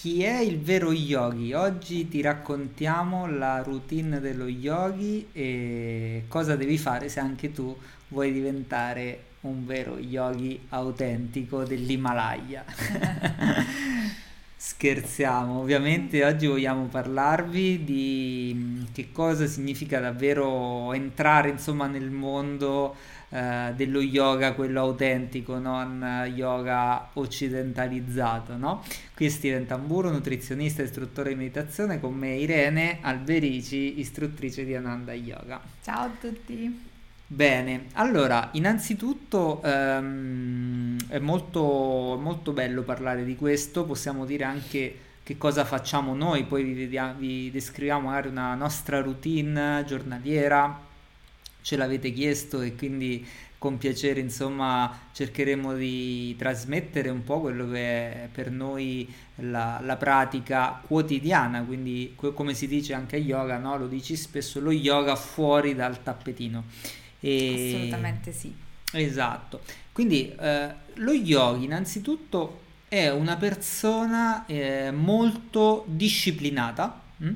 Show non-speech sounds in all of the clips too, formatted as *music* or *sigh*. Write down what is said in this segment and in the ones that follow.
chi è il vero yogi? Oggi ti raccontiamo la routine dello yogi e cosa devi fare se anche tu vuoi diventare un vero yogi autentico dell'Himalaya. *laughs* Scherziamo, ovviamente oggi vogliamo parlarvi di mm, che cosa significa davvero entrare insomma nel mondo eh, dello yoga, quello autentico, non yoga occidentalizzato, no? Qui è Steven Tamburo, nutrizionista e istruttore di meditazione, con me Irene Alberici, istruttrice di Ananda Yoga. Ciao a tutti! Bene, allora, innanzitutto ehm, è molto, molto bello parlare di questo, possiamo dire anche che cosa facciamo noi, poi vi, vediamo, vi descriviamo magari una nostra routine giornaliera, ce l'avete chiesto e quindi con piacere insomma cercheremo di trasmettere un po' quello che è per noi la, la pratica quotidiana, quindi come si dice anche a yoga, no? lo dici spesso, lo yoga fuori dal tappetino. E... Assolutamente sì. Esatto. Quindi eh, lo yogi innanzitutto è una persona eh, molto disciplinata, mh?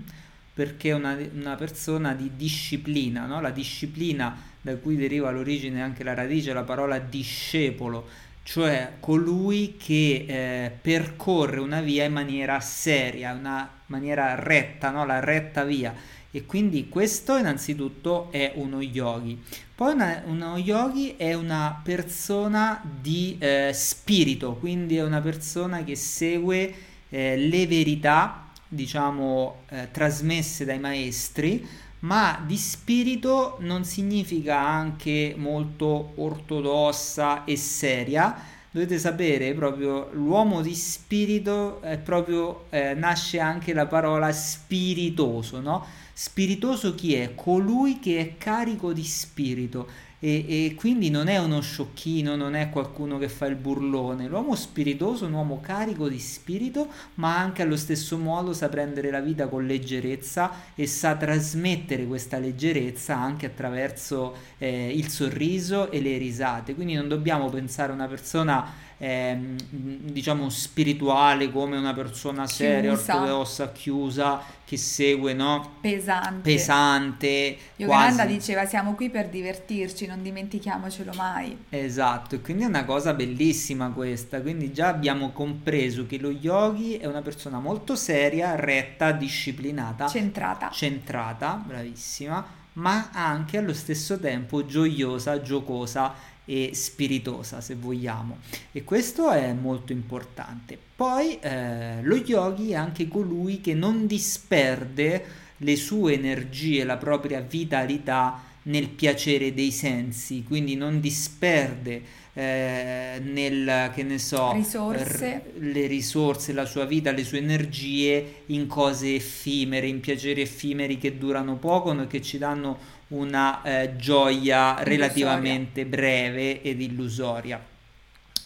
Perché è una, una, persona di disciplina, no? la disciplina da cui deriva l'origine anche la radice, la parola discepolo, cioè colui che eh, percorre una via in maniera seria, una maniera retta, no? la retta via e quindi questo innanzitutto è uno yogi. Poi una, uno yogi è una persona di eh, spirito, quindi è una persona che segue eh, le verità, diciamo, eh, trasmesse dai maestri, ma di spirito non significa anche molto ortodossa e seria. Dovete sapere proprio l'uomo di spirito è proprio eh, nasce anche la parola spiritoso, no? Spiritoso chi è? Colui che è carico di spirito e, e, quindi non è uno sciocchino, non è qualcuno che fa il burlone. L'uomo spiritoso è un uomo carico di spirito, ma anche allo stesso modo sa prendere la vita con leggerezza e sa trasmettere questa leggerezza anche attraverso eh, il sorriso e le risate. Quindi non dobbiamo pensare a una persona ehm, diciamo spirituale come una persona seria, chiusa. ortodossa, chiusa, che segue, no? Pesante. Pesante. Yogananda diceva siamo qui per divertirci, non dimentichiamocelo mai. Esatto, e quindi è una cosa bellissima questa, quindi già abbiamo compreso che lo yogi è una persona molto seria, retta, disciplinata. Centrata. Centrata, bravissima ma anche allo stesso tempo gioiosa, giocosa e spiritosa se vogliamo e questo è molto importante poi eh, lo yogi è anche colui che non disperde le sue energie la propria vitalità nel piacere dei sensi quindi non disperde eh, nel che ne so risorse. R- le risorse la sua vita le sue energie in cose effimere in piaceri effimeri che durano poco e che ci danno una eh, gioia relativamente breve ed illusoria.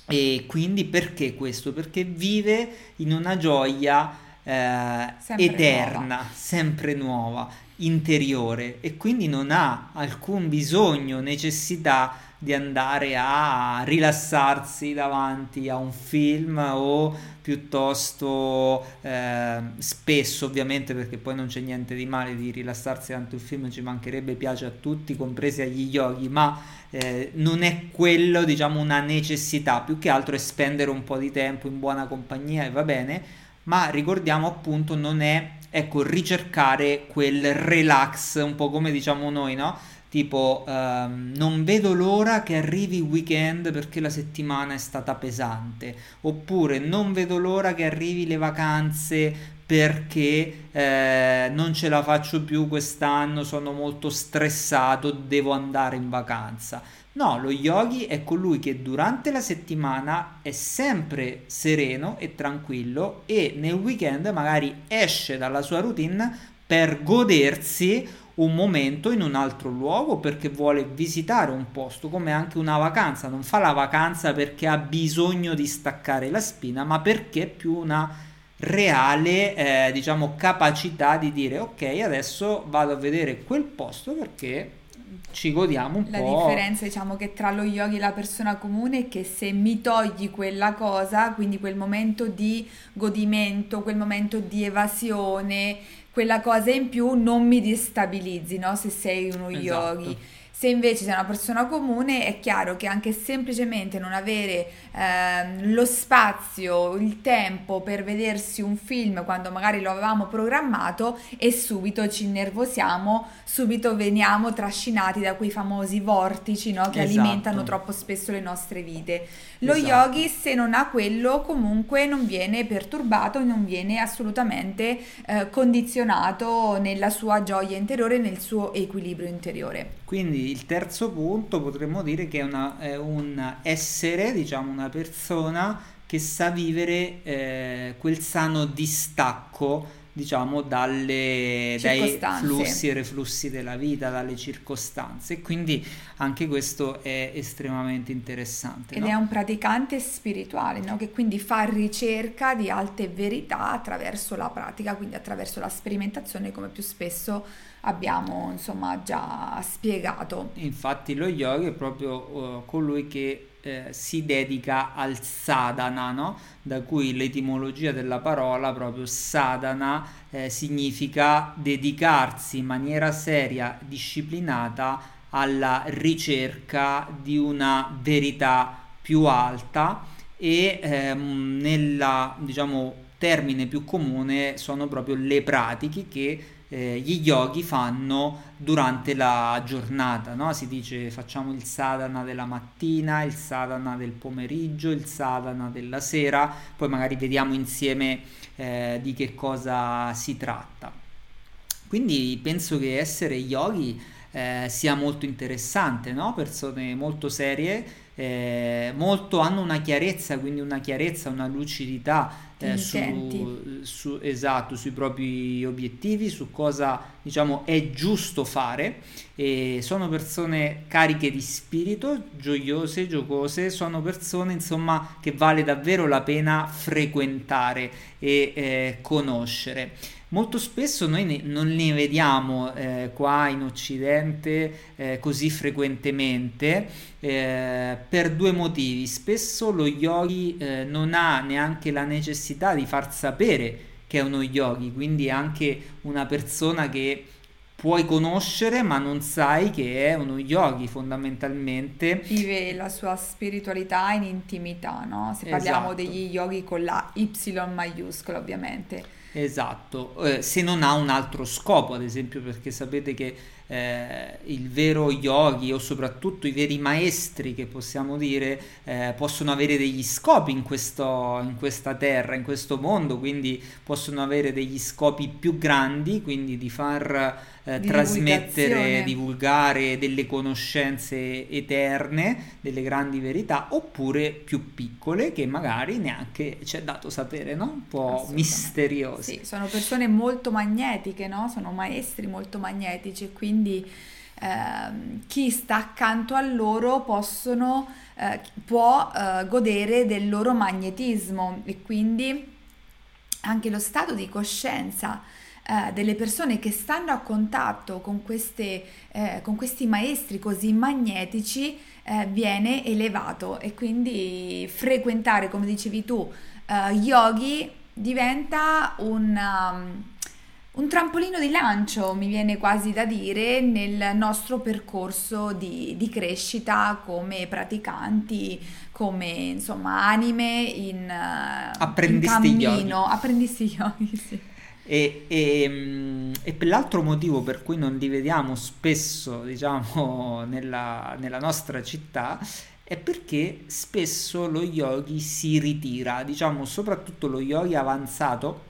E quindi perché questo? Perché vive in una gioia eh, sempre eterna, nuova. sempre nuova, interiore e quindi non ha alcun bisogno, necessità di andare a rilassarsi davanti a un film o piuttosto eh, spesso ovviamente perché poi non c'è niente di male di rilassarsi davanti a un film ci mancherebbe piace a tutti compresi agli yogi ma eh, non è quello diciamo una necessità. Più che altro è spendere un po' di tempo in buona compagnia e va bene ma ricordiamo appunto non è ecco ricercare quel relax un po' come diciamo noi no tipo um, non vedo l'ora che arrivi il weekend perché la settimana è stata pesante. Oppure non vedo l'ora che arrivi le vacanze perché eh, non ce la faccio più quest'anno sono molto stressato devo andare in vacanza. No lo yogi è colui che durante la settimana è sempre sereno e tranquillo e nel weekend magari esce dalla sua routine per godersi un momento in un altro luogo perché vuole visitare un posto, come anche una vacanza. Non fa la vacanza perché ha bisogno di staccare la spina, ma perché è più una reale, eh, diciamo, capacità di dire ok, adesso vado a vedere quel posto perché ci godiamo un la po'. La differenza, diciamo, che tra lo yogi e la persona comune è che se mi togli quella cosa, quindi quel momento di godimento, quel momento di evasione, quella cosa in più, non mi destabilizzi, no? Se sei uno esatto. yogi se invece sei una persona comune è chiaro che anche semplicemente non avere eh, lo spazio, il tempo per vedersi un film quando magari lo avevamo programmato e subito ci innervosiamo, subito veniamo trascinati da quei famosi vortici no, che esatto. alimentano troppo spesso le nostre vite. Lo esatto. yogi se non ha quello comunque non viene perturbato, non viene assolutamente eh, condizionato nella sua gioia interiore, nel suo equilibrio interiore. Quindi il terzo punto potremmo dire che è, una, è un essere, diciamo una persona che sa vivere eh, quel sano distacco diciamo dalle, dai flussi e reflussi della vita, dalle circostanze. Quindi anche questo è estremamente interessante. Ed no? è un praticante spirituale, no? che quindi fa ricerca di alte verità attraverso la pratica, quindi attraverso la sperimentazione, come più spesso abbiamo insomma già spiegato. Infatti lo yoga è proprio uh, colui che eh, si dedica al sadhana, no? da cui l'etimologia della parola proprio sadhana eh, significa dedicarsi in maniera seria, disciplinata alla ricerca di una verità più alta e ehm, nella diciamo termine più comune sono proprio le pratiche che eh, gli yogi fanno durante la giornata, no? si dice facciamo il sadhana della mattina, il sadhana del pomeriggio, il sadhana della sera, poi magari vediamo insieme eh, di che cosa si tratta. Quindi penso che essere yogi eh, sia molto interessante, no? persone molto serie, eh, molto hanno una chiarezza, quindi una chiarezza, una lucidità eh, su, su, esatto, sui propri obiettivi, su cosa diciamo è giusto fare. E sono persone cariche di spirito, gioiose, giocose, sono persone insomma che vale davvero la pena frequentare e eh, conoscere. Molto spesso noi ne, non ne vediamo eh, qua in Occidente eh, così frequentemente eh, per due motivi. Spesso lo yogi eh, non ha neanche la necessità di far sapere che è uno yogi, quindi è anche una persona che puoi conoscere ma non sai che è uno yogi fondamentalmente. Vive la sua spiritualità in intimità, no? Se parliamo esatto. degli yogi con la Y maiuscola ovviamente. Esatto, eh, se non ha un altro scopo, ad esempio, perché sapete che eh, il vero yogi o soprattutto i veri maestri che possiamo dire eh, possono avere degli scopi in, questo, in questa terra, in questo mondo, quindi possono avere degli scopi più grandi, quindi di far eh, trasmettere, divulgare delle conoscenze eterne, delle grandi verità, oppure più piccole che magari neanche ci è dato sapere, no? Un po' misteriose. Sì, sono persone molto magnetiche, no? Sono maestri molto magnetici e quindi eh, chi sta accanto a loro possono, eh, può eh, godere del loro magnetismo e quindi anche lo stato di coscienza eh, delle persone che stanno a contatto con, queste, eh, con questi maestri così magnetici eh, viene elevato e quindi frequentare, come dicevi tu, eh, yogi diventa un, um, un trampolino di lancio, mi viene quasi da dire, nel nostro percorso di, di crescita come praticanti, come insomma anime in, uh, apprendisti in cammino, yogi. apprendisti yogi, *laughs* sì. E, e, mm, e, per l'altro motivo per cui non li vediamo spesso, *laughs* diciamo, nella, nella nostra città è perché spesso lo yogi si ritira, diciamo soprattutto lo yogi avanzato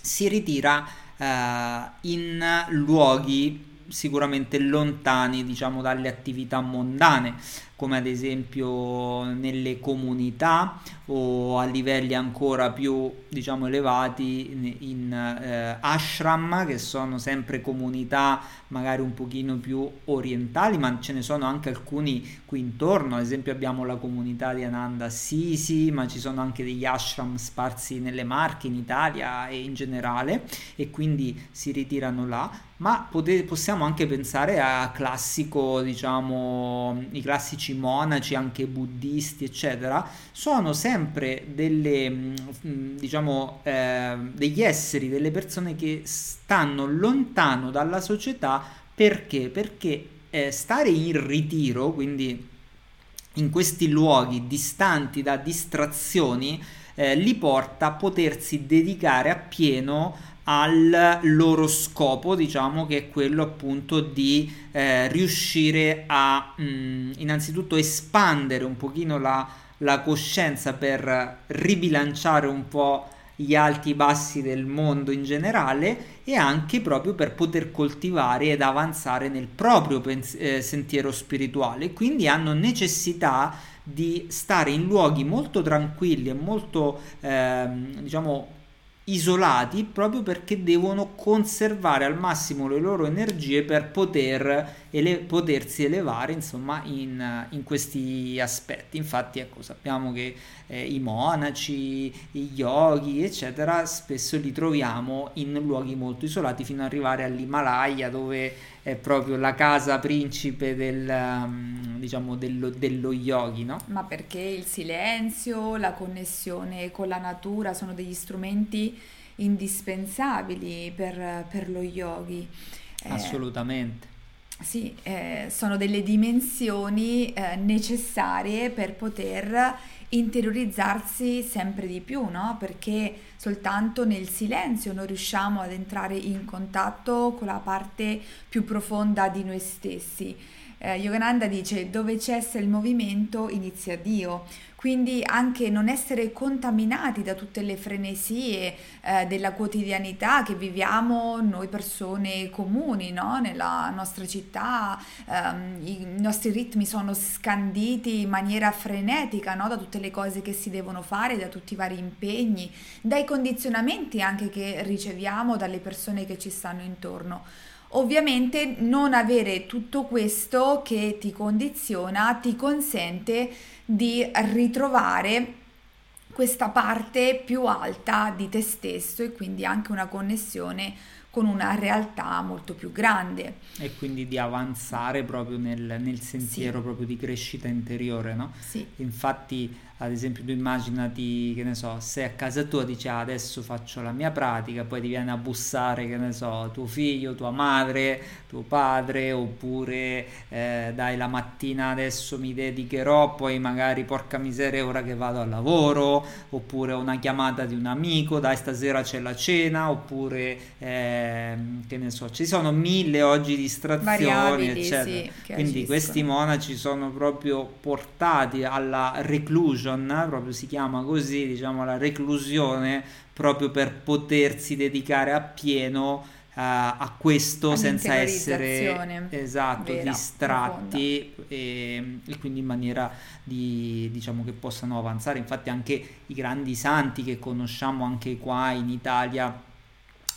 si ritira eh, in luoghi sicuramente lontani diciamo dalle attività mondane come ad esempio nelle comunità o a livelli ancora più diciamo elevati in, in eh, ashram che sono sempre comunità magari un pochino più orientali ma ce ne sono anche alcuni qui intorno. Ad esempio abbiamo la comunità di Ananda Sisi ma ci sono anche degli ashram sparsi nelle Marche in Italia e in generale e quindi si ritirano là ma pote- possiamo anche pensare a classico, diciamo, i classici monaci, anche buddisti, eccetera, sono sempre delle, diciamo, eh, degli esseri, delle persone che stanno lontano dalla società perché? Perché eh, stare in ritiro, quindi in questi luoghi distanti da distrazioni, eh, li porta a potersi dedicare appieno al loro scopo, diciamo che è quello appunto di eh, riuscire a mh, mm, innanzitutto espandere un pochino la, la coscienza per ribilanciare un po' gli alti e bassi del mondo in generale e anche proprio per poter coltivare ed avanzare nel proprio pens- eh, sentiero spirituale. Quindi hanno necessità di stare in luoghi molto tranquilli e molto eh, diciamo isolati proprio perché devono conservare al massimo le loro energie per poter ele- potersi elevare insomma in, in, questi aspetti infatti ecco sappiamo che eh, i monaci i yogi eccetera spesso li troviamo in luoghi molto isolati fino ad arrivare all'Himalaya dove è proprio la casa principe del, um, diciamo, dello, dello yogi, no? Ma perché il silenzio, la connessione con la natura sono degli strumenti indispensabili per, per lo yogi. Eh, Assolutamente. Sì, eh, sono delle dimensioni eh, necessarie per poter interiorizzarsi sempre di più, no? Perché soltanto nel silenzio noi riusciamo ad entrare in contatto con la parte più profonda di noi stessi. Eh, Yogananda dice dove cessa il movimento inizia Dio, quindi anche non essere contaminati da tutte le frenesie eh, della quotidianità che viviamo noi persone comuni no? nella nostra città, ehm, i nostri ritmi sono scanditi in maniera frenetica no? da tutte le cose che si devono fare, da tutti i vari impegni, dai condizionamenti anche che riceviamo dalle persone che ci stanno intorno. Ovviamente non avere tutto questo che ti condiziona ti consente di ritrovare questa parte più alta di te stesso e quindi anche una connessione con una realtà molto più grande. E quindi di avanzare proprio nel, nel sentiero sì. proprio di crescita interiore, no? Sì. Infatti, ad esempio, tu immaginati, che ne so, sei a casa tua, dici ah, adesso faccio la mia pratica, poi ti viene a bussare, che ne so, tuo figlio, tua madre, tuo padre, oppure eh, dai la mattina adesso mi dedicherò, poi magari porca miseria ora che vado al lavoro, oppure una chiamata di un amico, dai stasera c'è la cena, oppure... Eh, che ne so, ci sono mille oggi distrazioni, Variabili, eccetera. Sì, Quindi agiscono. questi monaci sono proprio portati alla reclusion, proprio si chiama così, diciamo la reclusione, proprio per potersi dedicare appieno Uh, a questo senza essere esatto, vera, distratti e, e, quindi in maniera di, diciamo che possano avanzare. Infatti anche i grandi santi che conosciamo anche qua in Italia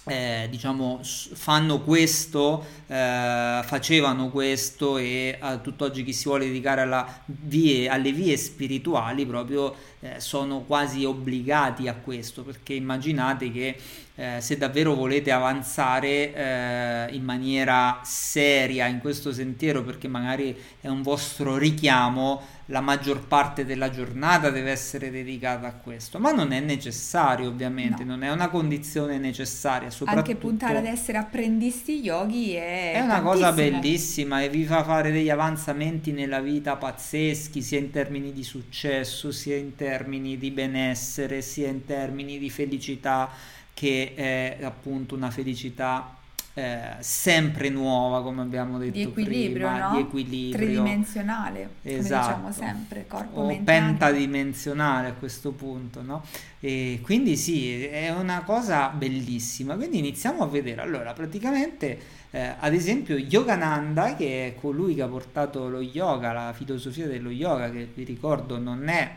eh, diciamo fanno questo, eh, facevano questo e a tutt'oggi chi si vuole dedicare vie, alle vie spirituali proprio eh, sono quasi obbligati a questo perché immaginate che eh, se davvero volete avanzare eh, in maniera seria in questo sentiero perché magari è un vostro richiamo la maggior parte della giornata deve essere dedicata a questo ma non è necessario ovviamente no. non è una condizione necessaria anche puntare ad essere apprendisti yogi è, è una cosa bellissima e vi fa fare degli avanzamenti nella vita pazzeschi sia in termini di successo sia in termini di benessere sia in termini di felicità che è appunto una felicità eh, sempre nuova, come abbiamo detto di equilibrio, prima, no? di equilibrio. Tridimensionale, esatto. come diciamo sempre, corpo, o pentadimensionale a questo punto, no? E quindi sì, è una cosa bellissima. Quindi iniziamo a vedere. Allora, praticamente, eh, ad esempio, Yogananda, che è colui che ha portato lo yoga, la filosofia dello yoga, che vi ricordo non è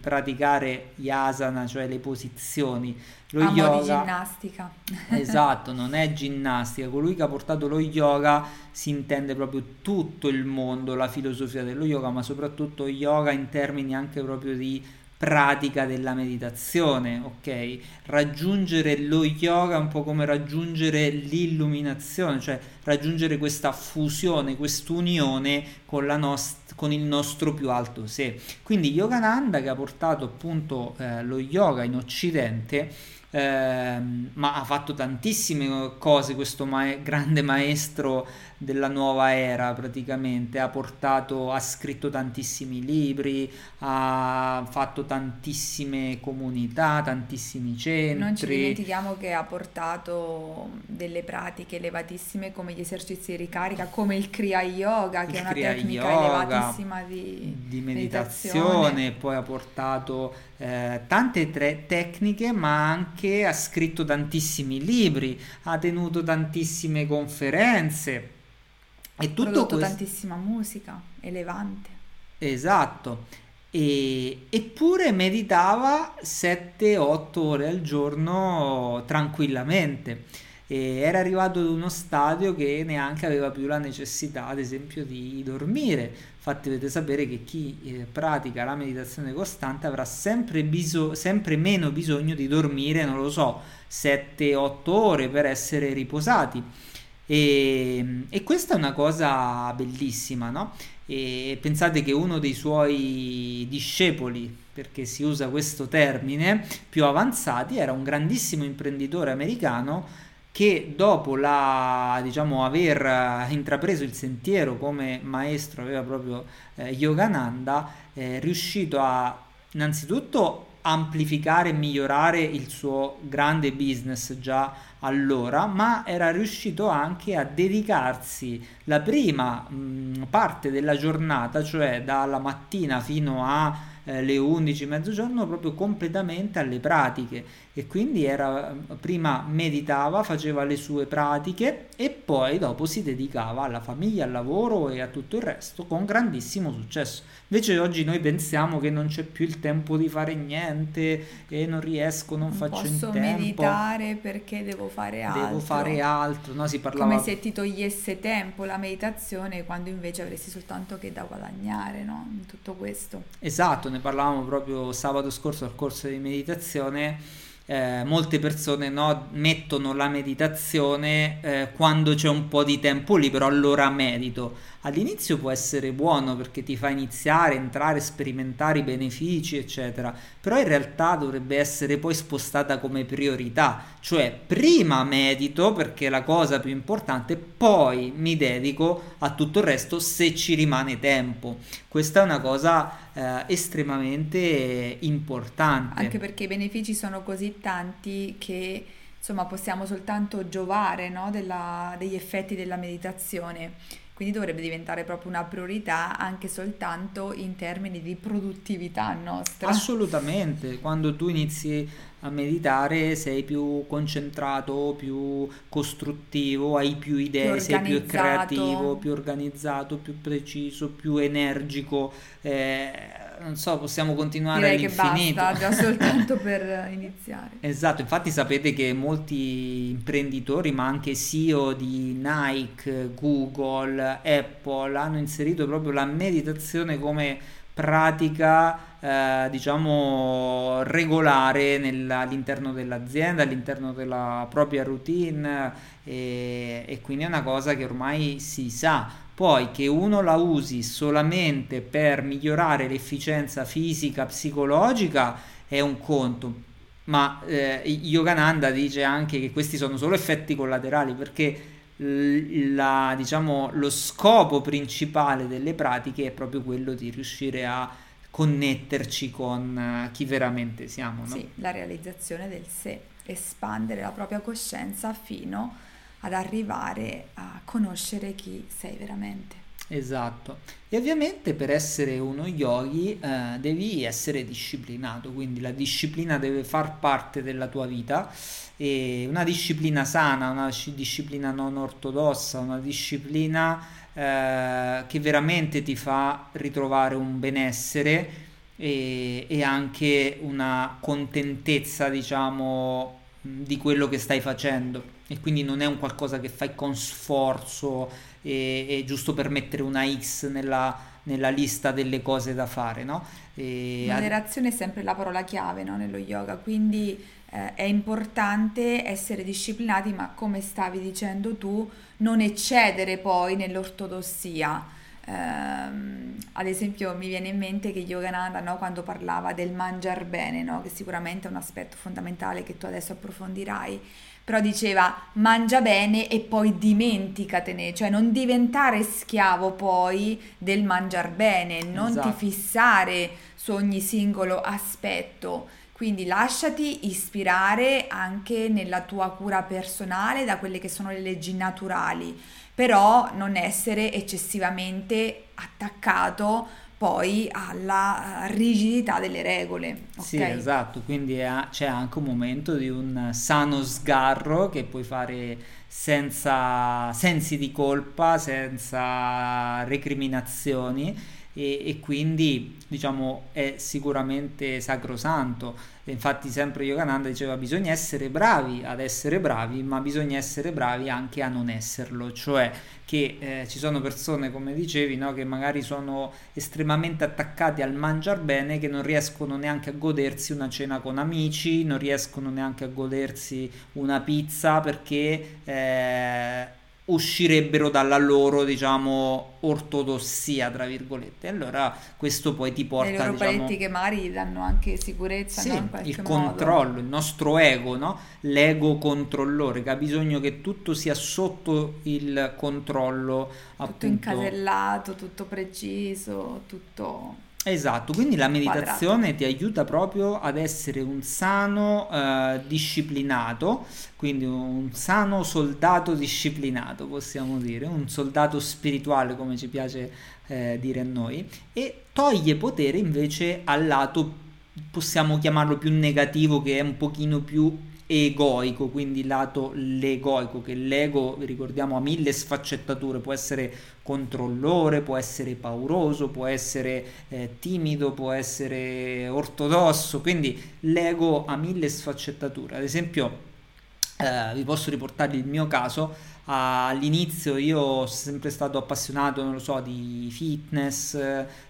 praticare yasana, cioè le posizioni. Lo Amo yoga, di ginnastica. *laughs* esatto, non è ginnastica. Colui che ha portato lo yoga si intende proprio tutto il mondo, la filosofia dello yoga, ma soprattutto yoga in termini anche proprio di pratica della meditazione, ok? Raggiungere lo yoga è un po' come raggiungere l'illuminazione, cioè raggiungere questa fusione, quest'unione con, la nost- con il nostro più alto sé. Quindi Yogananda che ha portato appunto eh, lo yoga in Occidente eh, ma ha fatto tantissime cose questo ma- grande maestro della nuova era praticamente ha portato ha scritto tantissimi libri ha fatto tantissime comunità tantissimi centri non ci dimentichiamo che ha portato delle pratiche elevatissime come gli esercizi di ricarica come il Kriya Yoga che il è una tecnica yoga, elevatissima di, di meditazione. meditazione poi ha portato eh, tante tre tecniche ma anche ha scritto tantissimi libri ha tenuto tantissime conferenze e tutto prodotto questo... tantissima musica elevante. Esatto. E, eppure meditava 7-8 ore al giorno tranquillamente. E era arrivato ad uno stadio che neanche aveva più la necessità, ad esempio, di dormire. Infatti, dovete sapere che chi eh, pratica la meditazione costante avrà sempre, biso- sempre meno bisogno di dormire, non lo so, 7-8 ore per essere riposati e, e questa è una cosa bellissima, no? E pensate che uno dei suoi discepoli, perché si usa questo termine, più avanzati, era un grandissimo imprenditore americano che dopo la, diciamo, aver intrapreso il sentiero come maestro, aveva proprio eh, Yogananda, è riuscito a innanzitutto amplificare e migliorare il suo grande business già allora, ma era riuscito anche a dedicarsi la prima mh, parte della giornata, cioè dalla mattina fino a eh, le 11 mezzogiorno proprio completamente alle pratiche e quindi era, prima meditava, faceva le sue pratiche e poi dopo si dedicava alla famiglia, al lavoro e a tutto il resto con grandissimo successo. Invece oggi noi pensiamo che non c'è più il tempo di fare niente e non riesco, non, non faccio in tempo. Posso meditare perché devo fare altro. Devo fare altro, no? Si parlava... Come se ti togliesse tempo la meditazione quando invece avresti soltanto che da guadagnare, no? In tutto questo. Esatto, ne parlavamo proprio sabato scorso al corso di meditazione eh, molte persone no, mettono la meditazione eh, quando c'è un po' di tempo libero, allora medito. All'inizio può essere buono perché ti fa iniziare, entrare, sperimentare i benefici, eccetera, però in realtà dovrebbe essere poi spostata come priorità, cioè prima medito perché è la cosa più importante, poi mi dedico a tutto il resto se ci rimane tempo. Questa è una cosa eh, estremamente importante. Anche perché i benefici sono così tanti che insomma possiamo soltanto giovare no, della, degli effetti della meditazione quindi dovrebbe diventare proprio una priorità anche soltanto in termini di produttività nostra. Assolutamente, quando tu inizi a meditare sei più concentrato, più costruttivo, hai più idee, più sei più creativo, più organizzato, più preciso, più energico. Eh, non so, possiamo continuare Direi all'infinito. che basta, già soltanto *laughs* per iniziare. Esatto, infatti sapete che molti imprenditori, ma anche CEO di Nike, Google, Apple, hanno inserito proprio la meditazione come pratica eh, diciamo regolare nel, all'interno dell'azienda, all'interno della propria routine e, e quindi è una cosa che ormai si sa poi che uno la usi solamente per migliorare l'efficienza fisica, psicologica è un conto, ma eh, Yogananda dice anche che questi sono solo effetti collaterali perché la, diciamo, lo scopo principale delle pratiche è proprio quello di riuscire a connetterci con uh, chi veramente siamo. No? Sì, la realizzazione del sé, espandere la propria coscienza fino ad arrivare a conoscere chi sei veramente. Esatto. E ovviamente per essere uno yogi eh, devi essere disciplinato, quindi la disciplina deve far parte della tua vita e una disciplina sana, una disciplina non ortodossa, una disciplina eh, che veramente ti fa ritrovare un benessere e, e anche una contentezza, diciamo, di quello che stai facendo e quindi non è un qualcosa che fai con sforzo e, e giusto per mettere una X nella, nella, lista delle cose da fare, no? E Moderazione è sempre la parola chiave no? nello yoga, quindi eh, è importante essere disciplinati, ma come stavi dicendo tu, non eccedere poi nell'ortodossia. Um, ad esempio mi viene in mente che Yogananda no, quando parlava del mangiar bene, no, che sicuramente è un aspetto fondamentale che tu adesso approfondirai, però diceva mangia bene e poi dimenticatene, cioè non diventare schiavo poi del mangiar bene, non esatto. ti fissare su ogni singolo aspetto. Quindi lasciati ispirare anche nella tua cura personale da quelle che sono le leggi naturali, però non essere eccessivamente attaccato poi alla eh, rigidità delle regole. Okay? Sì, esatto, quindi è, c'è anche un momento di un sano sgarro che puoi fare senza sensi di colpa, senza recriminazioni e, e quindi diciamo è sicuramente sacrosanto. Infatti sempre Yogananda diceva bisogna essere bravi ad essere bravi, ma bisogna essere bravi anche a non esserlo, cioè che eh, ci sono persone, come dicevi, no, che magari sono estremamente attaccati al mangiar bene, che non riescono neanche a godersi una cena con amici, non riescono neanche a godersi una pizza perché eh, uscirebbero dalla loro, diciamo, ortodossia, tra virgolette. Allora questo poi ti porta... Le loro diciamo, paletti che magari danno anche sicurezza, sì, no? il controllo, modo. il nostro ego, no? L'ego controllore che ha bisogno che tutto sia sotto il controllo. Tutto appunto, incasellato, tutto preciso, tutto Esatto, quindi la meditazione quadrato. ti aiuta proprio ad essere un sano eh, disciplinato, quindi un sano soldato disciplinato, possiamo dire, un soldato spirituale come ci piace eh, dire a noi, e toglie potere invece al lato, possiamo chiamarlo più negativo, che è un pochino più egoico, quindi lato legoico, che l'ego, ricordiamo, ha mille sfaccettature, può essere controllore, può essere pauroso, può essere eh, timido, può essere ortodosso, quindi l'ego ha mille sfaccettature. Ad esempio, eh, vi posso riportare il mio caso, all'inizio io sono sempre stato appassionato, non lo so, di fitness,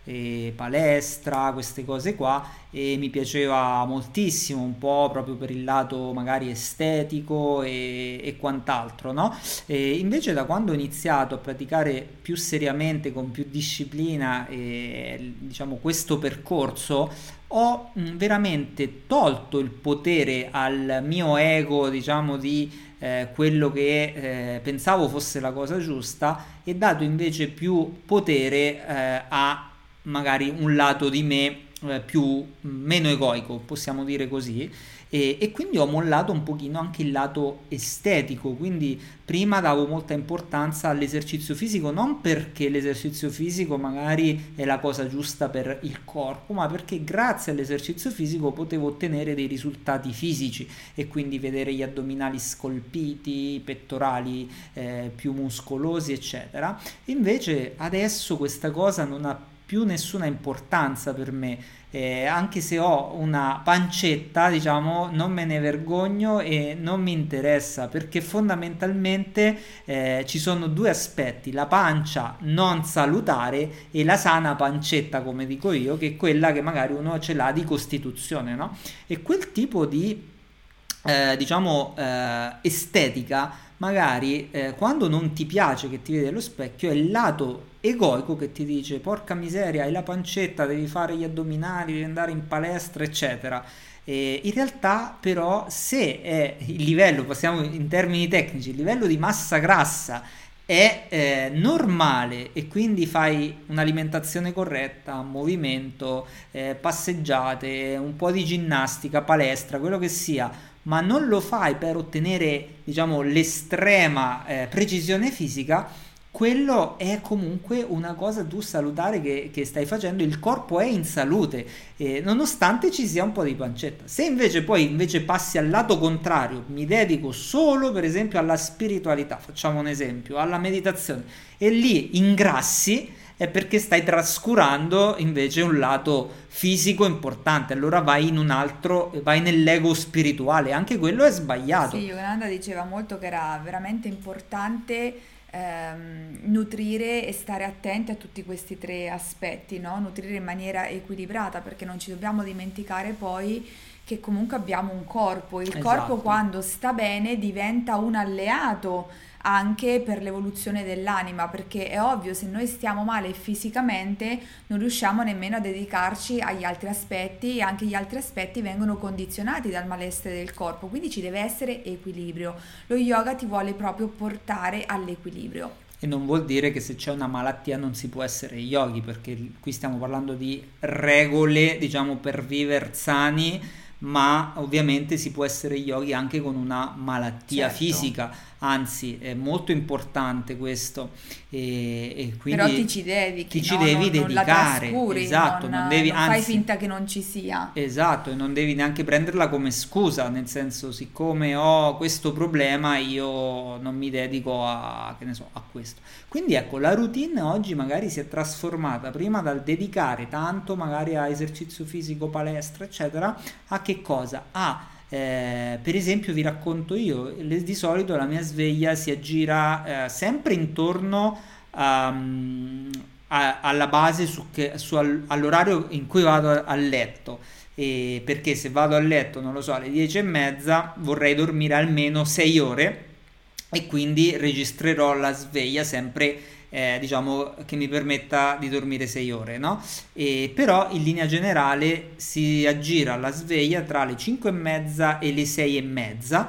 eh, palestra, queste cose qua e mi piaceva moltissimo, un po' proprio per il lato magari estetico e, e quant'altro, no? E invece da quando ho iniziato a praticare più seriamente, con più disciplina, e, diciamo, questo percorso, ho veramente tolto il potere al mio ego, diciamo, di eh, quello che eh, pensavo fosse la cosa giusta e dato invece più potere eh, a magari un lato di me eh, più meno egoico, possiamo dire così e, e, quindi ho mollato un pochino anche il lato estetico, quindi prima davo molta importanza all'esercizio fisico, non perché l'esercizio fisico magari è la cosa giusta per il corpo, ma perché grazie all'esercizio fisico potevo ottenere dei risultati fisici e quindi vedere gli addominali scolpiti, i pettorali eh, più muscolosi, eccetera. Invece adesso questa cosa non ha più nessuna importanza per me eh, anche se ho una pancetta, diciamo, non me ne vergogno e non mi interessa perché fondamentalmente eh, ci sono due aspetti, la pancia non salutare e la sana pancetta, come dico io, che è quella che magari uno ce l'ha di costituzione, no? E quel tipo di eh, diciamo eh, estetica magari eh, quando non ti piace che ti vedi allo specchio è il lato egoico che ti dice porca miseria hai la pancetta devi fare gli addominali devi andare in palestra eccetera. E in realtà però se è il livello passiamo in termini tecnici il livello di massa grassa è eh, normale e quindi fai un'alimentazione corretta, movimento, eh, passeggiate, un po' di ginnastica, palestra, quello che sia, ma non lo fai per ottenere, diciamo, l'estrema eh, precisione fisica, quello è comunque una cosa tu salutare che, che stai facendo, il corpo è in salute, eh, nonostante ci sia un po' di pancetta. Se invece poi invece passi al lato contrario, mi dedico solo per esempio alla spiritualità, facciamo un esempio, alla meditazione, e lì ingrassi, è perché stai trascurando invece un lato fisico importante, allora vai in un altro, vai nell'ego spirituale, anche quello è sbagliato. Sì, Yolanda diceva molto che era veramente importante ehm, nutrire e stare attenti a tutti questi tre aspetti, no? nutrire in maniera equilibrata perché non ci dobbiamo dimenticare poi che comunque abbiamo un corpo, il esatto. corpo quando sta bene diventa un alleato anche per l'evoluzione dell'anima, perché è ovvio se noi stiamo male fisicamente non riusciamo nemmeno a dedicarci agli altri aspetti e anche gli altri aspetti vengono condizionati dal malessere del corpo, quindi ci deve essere equilibrio. Lo yoga ti vuole proprio portare all'equilibrio. E non vuol dire che se c'è una malattia non si può essere yogi, perché qui stiamo parlando di regole, diciamo, per vivere sani, ma ovviamente si può essere yogi anche con una malattia certo. fisica anzi è molto importante questo. E, e quindi però ti ci dedichi ti ci no? devi non, dedicare. non esatto non, non devi non anzi, fai finta che non ci sia. Esatto e non devi neanche prenderla come scusa nel senso siccome ho questo problema io non mi dedico a che ne so a questo. Quindi ecco la routine oggi magari si è trasformata prima dal dedicare tanto magari a esercizio fisico palestra eccetera a che cosa? A eh, per esempio, vi racconto io, di solito la mia sveglia si aggira eh, sempre intorno a, a, alla base su che, su all, all'orario in cui vado a letto. E perché se vado a letto, non lo so, alle 10 e mezza vorrei dormire almeno 6 ore e quindi registrerò la sveglia sempre eh, diciamo che mi permetta di dormire 6 ore, no? E, però in linea generale si aggira la sveglia tra le 5 e mezza e le 6 e mezza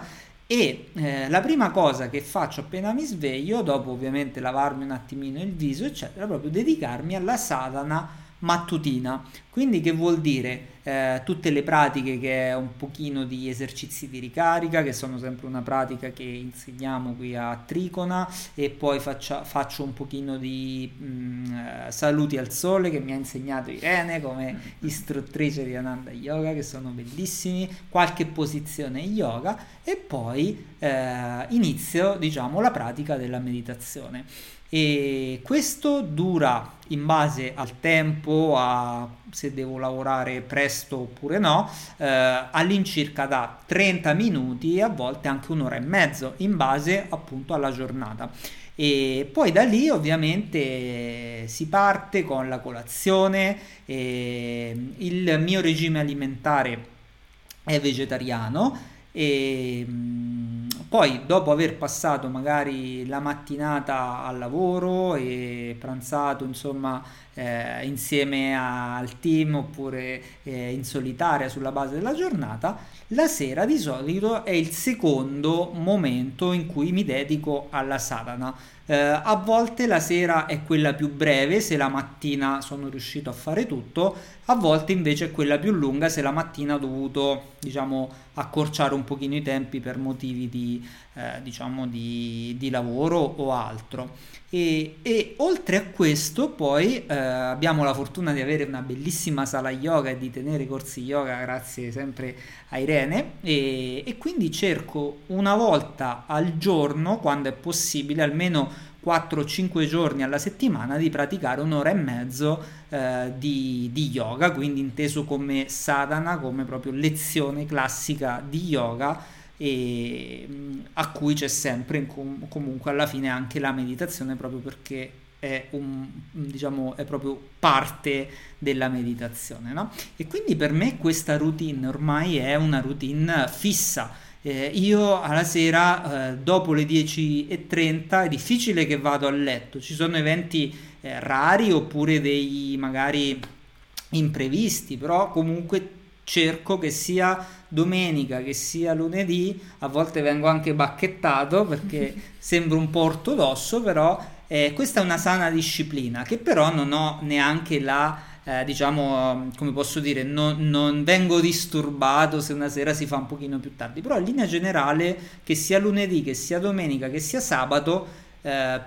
e eh, la prima cosa che faccio appena mi sveglio, dopo ovviamente lavarmi un attimino il viso, eccetera, proprio dedicarmi alla sadhana mattutina. Quindi che vuol dire? Eh, tutte le pratiche che è un pochino di esercizi di ricarica, che sono sempre una pratica che insegniamo qui a Tricona, e poi faccia, faccio un pochino di mh, mm, eh, saluti al sole che mi ha insegnato Irene come istruttrice di Ananda Yoga, che sono bellissimi, qualche posizione yoga, e poi eh, inizio diciamo la pratica della meditazione e questo dura in base al tempo, a se devo lavorare presto oppure no, eh, all'incirca da 30 minuti e a volte anche un'ora e mezzo in base appunto alla giornata. E poi da lì ovviamente si parte con la colazione, il mio regime alimentare è vegetariano e mm, poi dopo aver passato magari la mattinata al lavoro e pranzato insomma eh, insieme al team oppure eh, in solitaria sulla base della giornata la sera di solito è il secondo momento in cui mi dedico alla sadhana. Eh, a volte la sera è quella più breve se la mattina sono riuscito a fare tutto, a volte invece è quella più lunga se la mattina ho dovuto diciamo, accorciare un pochino i tempi per motivi di, eh, diciamo, di, di lavoro o altro. E, e, oltre a questo poi eh, abbiamo la fortuna di avere una bellissima sala yoga e di tenere corsi yoga grazie sempre a Irene e, e quindi cerco una volta al giorno quando è possibile almeno 4-5 giorni alla settimana di praticare un'ora e mezzo eh, di, di, yoga, quindi inteso come sadhana, come proprio lezione classica di yoga e mm, a cui c'è sempre com- comunque alla fine anche la meditazione proprio perché è, un, diciamo, è proprio parte della meditazione no? e quindi per me questa routine ormai è una routine fissa eh, io alla sera, eh, dopo le 10.30, è difficile che vado a letto. Ci sono eventi eh, rari oppure dei magari imprevisti, però comunque cerco che sia domenica che sia lunedì, a volte vengo anche bacchettato perché *laughs* sembro un po' ortodosso, però eh, questa è una sana disciplina che però non ho neanche la eh, diciamo, come posso dire, non, non, vengo disturbato se una sera si fa un pochino più tardi, però in linea generale, che sia lunedì, che sia domenica, che sia sabato, eh,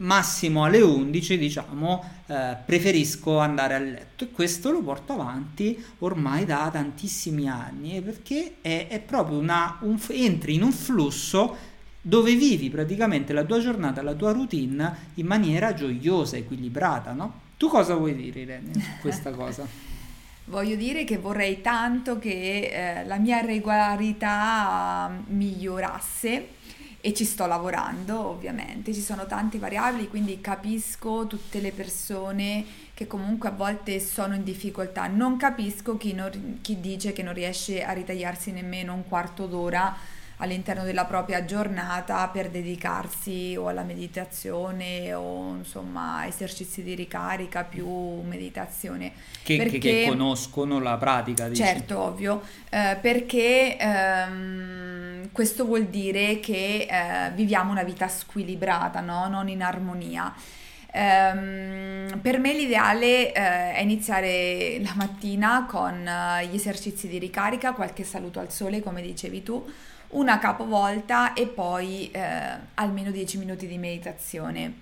massimo alle 11, diciamo, eh, preferisco andare a letto e questo lo porto avanti ormai da tantissimi anni eh, perché è, è proprio una, un, entri in un flusso dove vivi praticamente la tua giornata, la tua routine in maniera gioiosa, equilibrata, no? Tu cosa vuoi dire Irene su questa cosa? *laughs* Voglio dire che vorrei tanto che eh, la mia regolarità migliorasse e ci sto lavorando ovviamente, ci sono tante variabili, quindi capisco tutte le persone che comunque a volte sono in difficoltà, non capisco chi, non, chi dice che non riesce a ritagliarsi nemmeno un quarto d'ora all'interno della propria giornata per dedicarsi o alla meditazione o insomma esercizi di ricarica più meditazione. Che, perché, che conoscono la pratica. Dici. Certo, ovvio, eh, perché ehm, questo vuol dire che eh, viviamo una vita squilibrata, no? non in armonia. Um, per me l'ideale uh, è iniziare la mattina con uh, gli esercizi di ricarica, qualche saluto al sole, come dicevi tu, una capovolta e poi eh, almeno 10 minuti di meditazione.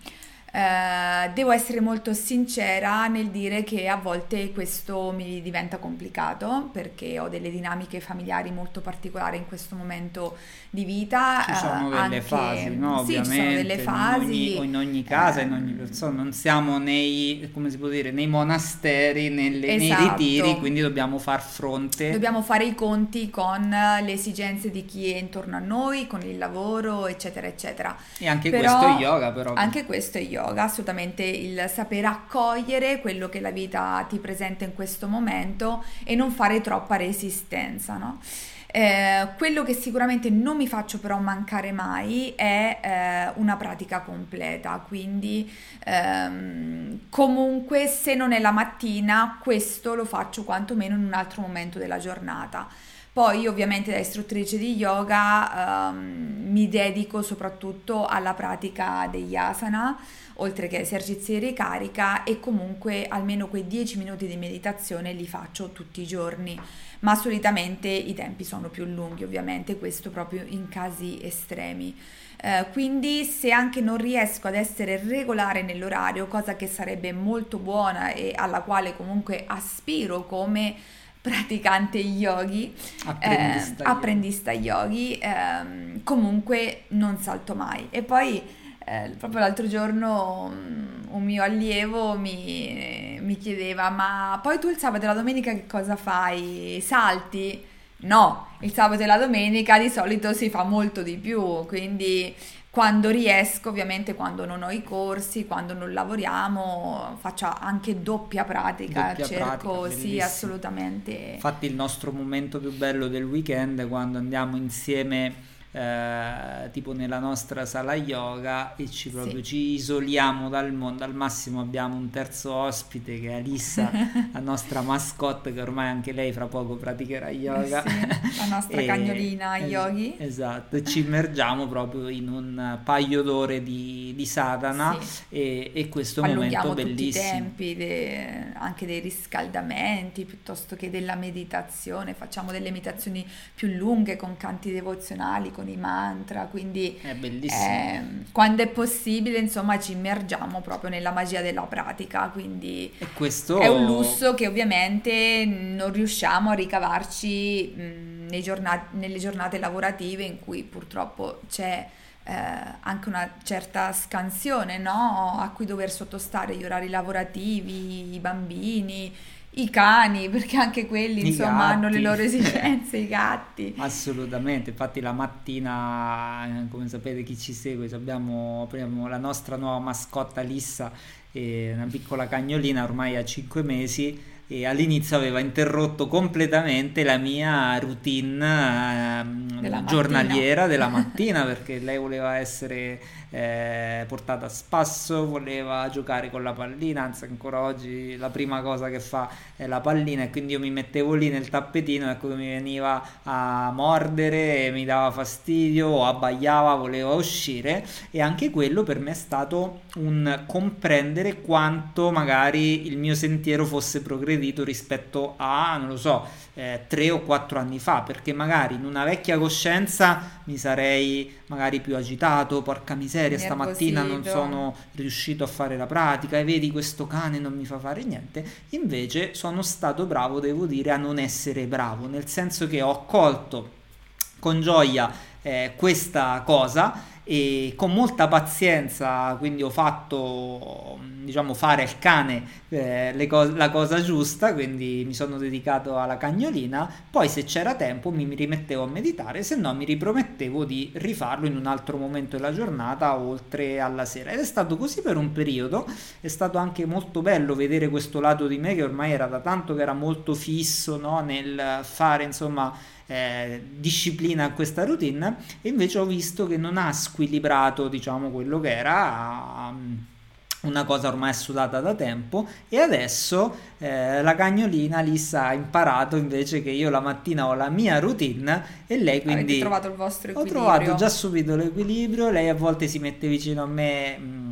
Eh, devo essere molto sincera nel dire che a volte questo mi diventa complicato perché ho delle dinamiche familiari molto particolari in questo momento di vita. Ci sono eh, delle anche, fasi, no? Sì, Ovviamente, ci sono delle fasi. In ogni, in ogni casa, in ogni persona, non siamo nei, come si può dire, nei monasteri, nelle, esatto. nei ritiri, quindi dobbiamo far fronte. Dobbiamo fare i conti con le esigenze di chi è intorno a noi, con il lavoro, eccetera, eccetera. E anche però, questo è yoga, però. Anche questo è yoga assolutamente il sapere accogliere quello che la vita ti presenta in questo momento e non fare troppa resistenza, no? Eh, quello che sicuramente non mi faccio però mancare mai è eh, una pratica completa, quindi ehm, comunque se non è la mattina questo lo faccio quantomeno in un altro momento della giornata. Poi ovviamente da istruttrice di yoga ehm, mi dedico soprattutto alla pratica degli asana oltre che esercizi di ricarica e comunque almeno quei 10 minuti di meditazione li faccio tutti i giorni, ma solitamente i tempi sono più lunghi, ovviamente questo proprio in casi estremi. Eh, quindi se anche non riesco ad essere regolare nell'orario, cosa che sarebbe molto buona e alla quale comunque aspiro come praticante yogi, apprendista, eh, apprendista yogi, eh, comunque non salto mai. E poi eh, proprio l'altro giorno mm, un mio allievo mi, mi, chiedeva ma poi tu il sabato e la domenica che cosa fai? Salti? No, il sabato e la domenica di solito si fa molto di più, quindi quando riesco, ovviamente quando non ho i corsi, quando non lavoriamo, faccio anche doppia pratica, doppia cerco, pratica, sì, assolutamente. Infatti il nostro momento più bello del weekend è quando andiamo insieme eh, tipo nella nostra sala yoga e ci proprio sì. ci isoliamo dal mondo. Al massimo abbiamo un terzo ospite che è Alissa *laughs* la nostra mascotte che ormai anche lei fra poco praticherà yoga. Sì, la nostra *laughs* e, cagnolina es- yogi. esatto e ci immergiamo proprio in un paio d'ore di, di sadhana sì. e, e, questo è un momento bellissimo i tempi de, anche dei riscaldamenti piuttosto che della meditazione. Facciamo delle meditazioni più lunghe con canti devozionali con i mantra, quindi è bellissimo. Eh, quando è possibile, insomma, ci immergiamo proprio nella magia della pratica, quindi questo... è un lusso che ovviamente non riusciamo a ricavarci mh, giornati, nelle giornate lavorative in cui purtroppo c'è eh, anche una certa scansione no? a cui dover sottostare gli orari lavorativi, i bambini i cani, perché anche quelli I insomma gatti. hanno le loro *laughs* esigenze, i gatti. Assolutamente, infatti la mattina, eh, come sapete chi ci segue, abbiamo, abbiamo la nostra nuova mascotta Lissa, una piccola cagnolina ormai a 5 mesi e all'inizio aveva interrotto completamente la mia routine eh, Della giornaliera mattina. della *laughs* mattina perché lei voleva essere eh, portata a spasso, voleva giocare con la pallina, anzi ancora oggi la prima cosa che fa è la pallina e quindi io mi mettevo lì nel tappetino, ecco che mi veniva a mordere, mi dava fastidio abbaiava, voleva uscire e anche quello per me è stato un comprendere quanto magari il mio sentiero fosse progredito rispetto a, non lo so, eh, tre o quattro anni fa, perché magari in una vecchia coscienza mi sarei magari più agitato, porca miseria, stamattina non sono riuscito a fare la pratica e vedi questo cane non mi fa fare niente. Invece sono stato bravo, devo dire, a non essere bravo, nel senso che ho colto con gioia eh, questa cosa e con molta pazienza quindi ho fatto diciamo fare al cane eh, cos- la cosa giusta quindi mi sono dedicato alla cagnolina. Poi se c'era tempo mi rimettevo a meditare se no mi ripromettevo di rifarlo in un altro momento della giornata oltre alla sera. Ed è stato così per un periodo. È stato anche molto bello vedere questo lato di me che ormai era da tanto che era molto fisso no, nel fare insomma eh, disciplina a questa routine e invece ho visto che non ha squilibrato diciamo quello che era um, una cosa ormai sudata da tempo e adesso eh, la cagnolina Lissa ha imparato invece che io la mattina ho la mia routine e lei quindi Avete trovato il vostro ho equilibrio. trovato già subito l'equilibrio lei a volte si mette vicino a me mh,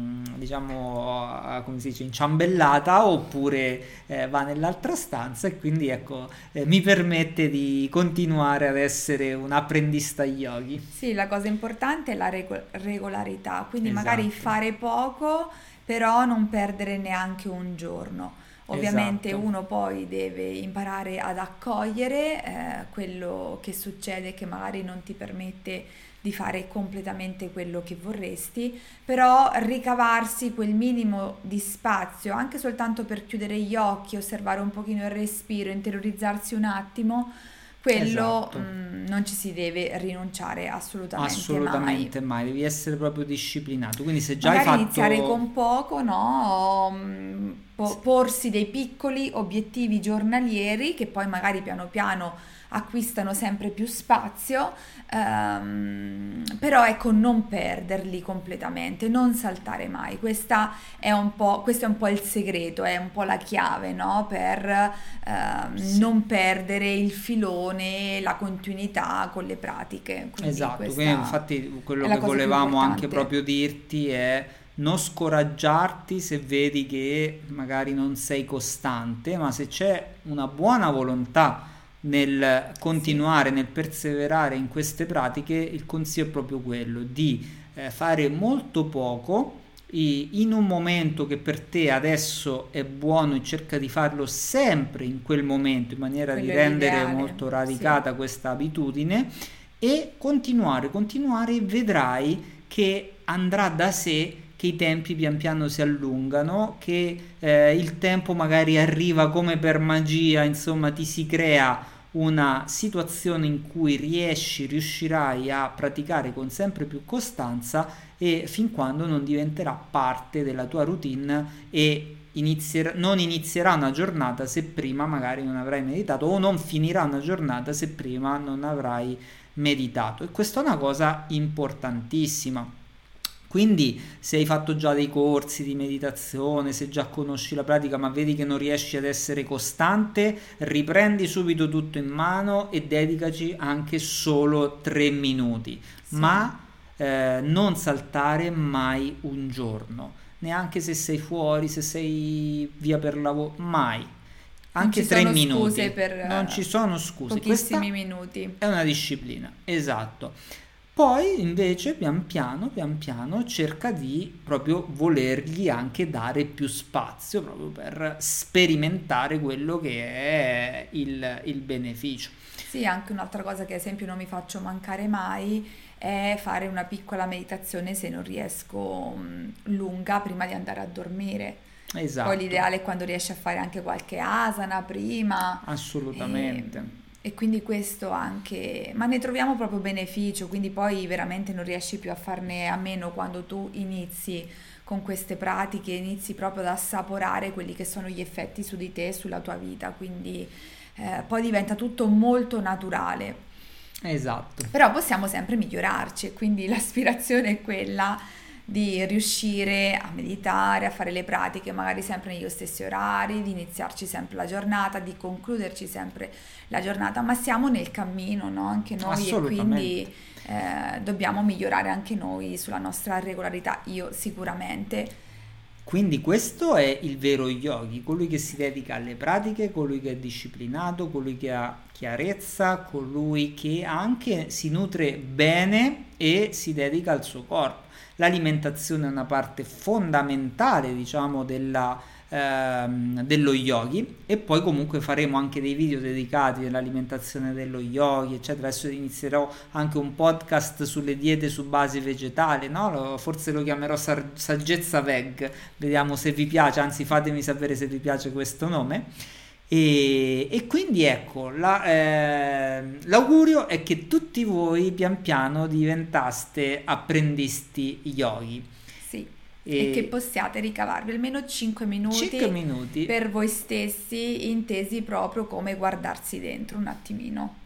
diciamo come si dice inciambellata oppure eh, va nell'altra stanza e quindi ecco eh, mi permette di continuare ad essere un apprendista yogi Sì, la cosa importante è la rego- regolarità, quindi magari Esatto. fare poco, però non perdere neanche un giorno. Ovviamente Esatto. uno poi deve imparare ad accogliere eh, quello che succede che magari non ti permette di fare completamente quello che vorresti, però ricavarsi quel minimo di spazio, anche soltanto per chiudere gli occhi, osservare un pochino il respiro, interiorizzarsi un attimo, quello Esatto. mm, non ci si deve rinunciare assolutamente, assolutamente mai. devi essere proprio disciplinato quindi se già mai. hai Magari fatto iniziare con poco, no? Mm, po- porsi dei piccoli obiettivi giornalieri che poi magari piano piano acquistano sempre più spazio, ehm, però ecco non perderli completamente, non saltare mai. Questa è un po', questo è un po' il segreto, è un po' la chiave, no? Per ehm, Sì. non perdere il filone, la continuità con le pratiche. Quindi Esatto, quindi infatti quello che volevamo anche proprio dirti è non scoraggiarti se vedi che magari non sei costante, ma se c'è una buona volontà nel continuare, nel perseverare in queste pratiche, il consiglio è proprio quello di eh, fare molto poco in un momento che per te adesso è buono e cerca di farlo sempre in quel momento in maniera di Quello è rendere l'ideale, molto radicata questa abitudine e continuare, continuare, vedrai che andrà da sé che i tempi pian piano si allungano, che eh, il tempo magari arriva come per magia, insomma ti si crea una situazione in cui riesci, riuscirai a praticare con sempre più costanza e fin quando non diventerà parte della tua routine e inizier- non inizierà una giornata se prima magari non avrai meditato o non finirà una giornata se prima non avrai meditato e questa è una cosa importantissima. Quindi se hai fatto già dei corsi di meditazione, se già conosci la pratica ma vedi che non riesci ad essere costante, riprendi subito tutto in mano e dedicaci anche solo tre minuti, Sì. ma eh, non saltare mai un giorno, neanche se sei fuori, se sei via per lavoro, mai. Anche tre minuti. per, non ci sono scuse. Questa pochissimi minuti. è una disciplina, esatto. Poi invece pian piano, pian piano cerca di proprio volergli anche dare più spazio proprio per sperimentare quello che è il, il beneficio. Sì, anche un'altra cosa che ad esempio non mi faccio mancare mai è fare una piccola meditazione se non riesco mh, lunga prima di andare a dormire. Esatto, Poi l'ideale è quando riesci a fare anche qualche asana prima. assolutamente. E, e quindi questo anche, ma ne troviamo proprio beneficio, quindi poi veramente non riesci più a farne a meno quando tu inizi con queste pratiche, inizi proprio ad assaporare quelli che sono gli effetti su di te e sulla tua vita, quindi eh, poi diventa tutto molto naturale. Esatto. Però possiamo sempre migliorarci, quindi *laughs* l'aspirazione è quella di riuscire a meditare, a fare le pratiche magari sempre negli stessi orari, di iniziarci sempre la giornata, di concluderci sempre la giornata, ma siamo nel cammino, no? Anche noi e quindi eh, dobbiamo migliorare anche noi sulla nostra regolarità, io sicuramente. Quindi questo è il vero yogi, colui che si dedica alle pratiche, colui che è disciplinato, colui che ha chiarezza, colui che anche si nutre bene e si dedica al suo corpo. L'alimentazione è una parte fondamentale, diciamo, della, ehm, dello yogi e poi comunque faremo anche dei video dedicati all'alimentazione dello yogi, eccetera. Adesso inizierò anche un podcast sulle diete su base vegetale, no? Forse lo chiamerò sar- saggezza veg. Vediamo se vi piace, anzi fatemi sapere se vi piace questo nome. E, e, quindi ecco, la, eh, l'augurio è che tutti voi pian piano diventaste apprendisti yogi. Sì, e, e che possiate ricavarvi almeno 5 minuti, 5 minuti per voi stessi, intesi proprio come guardarsi dentro un attimino.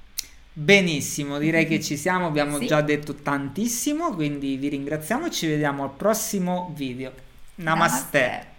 Benissimo, direi che *laughs* ci siamo, abbiamo sì. già detto tantissimo, quindi vi ringraziamo e ci vediamo al prossimo video. Namaste. Namaste.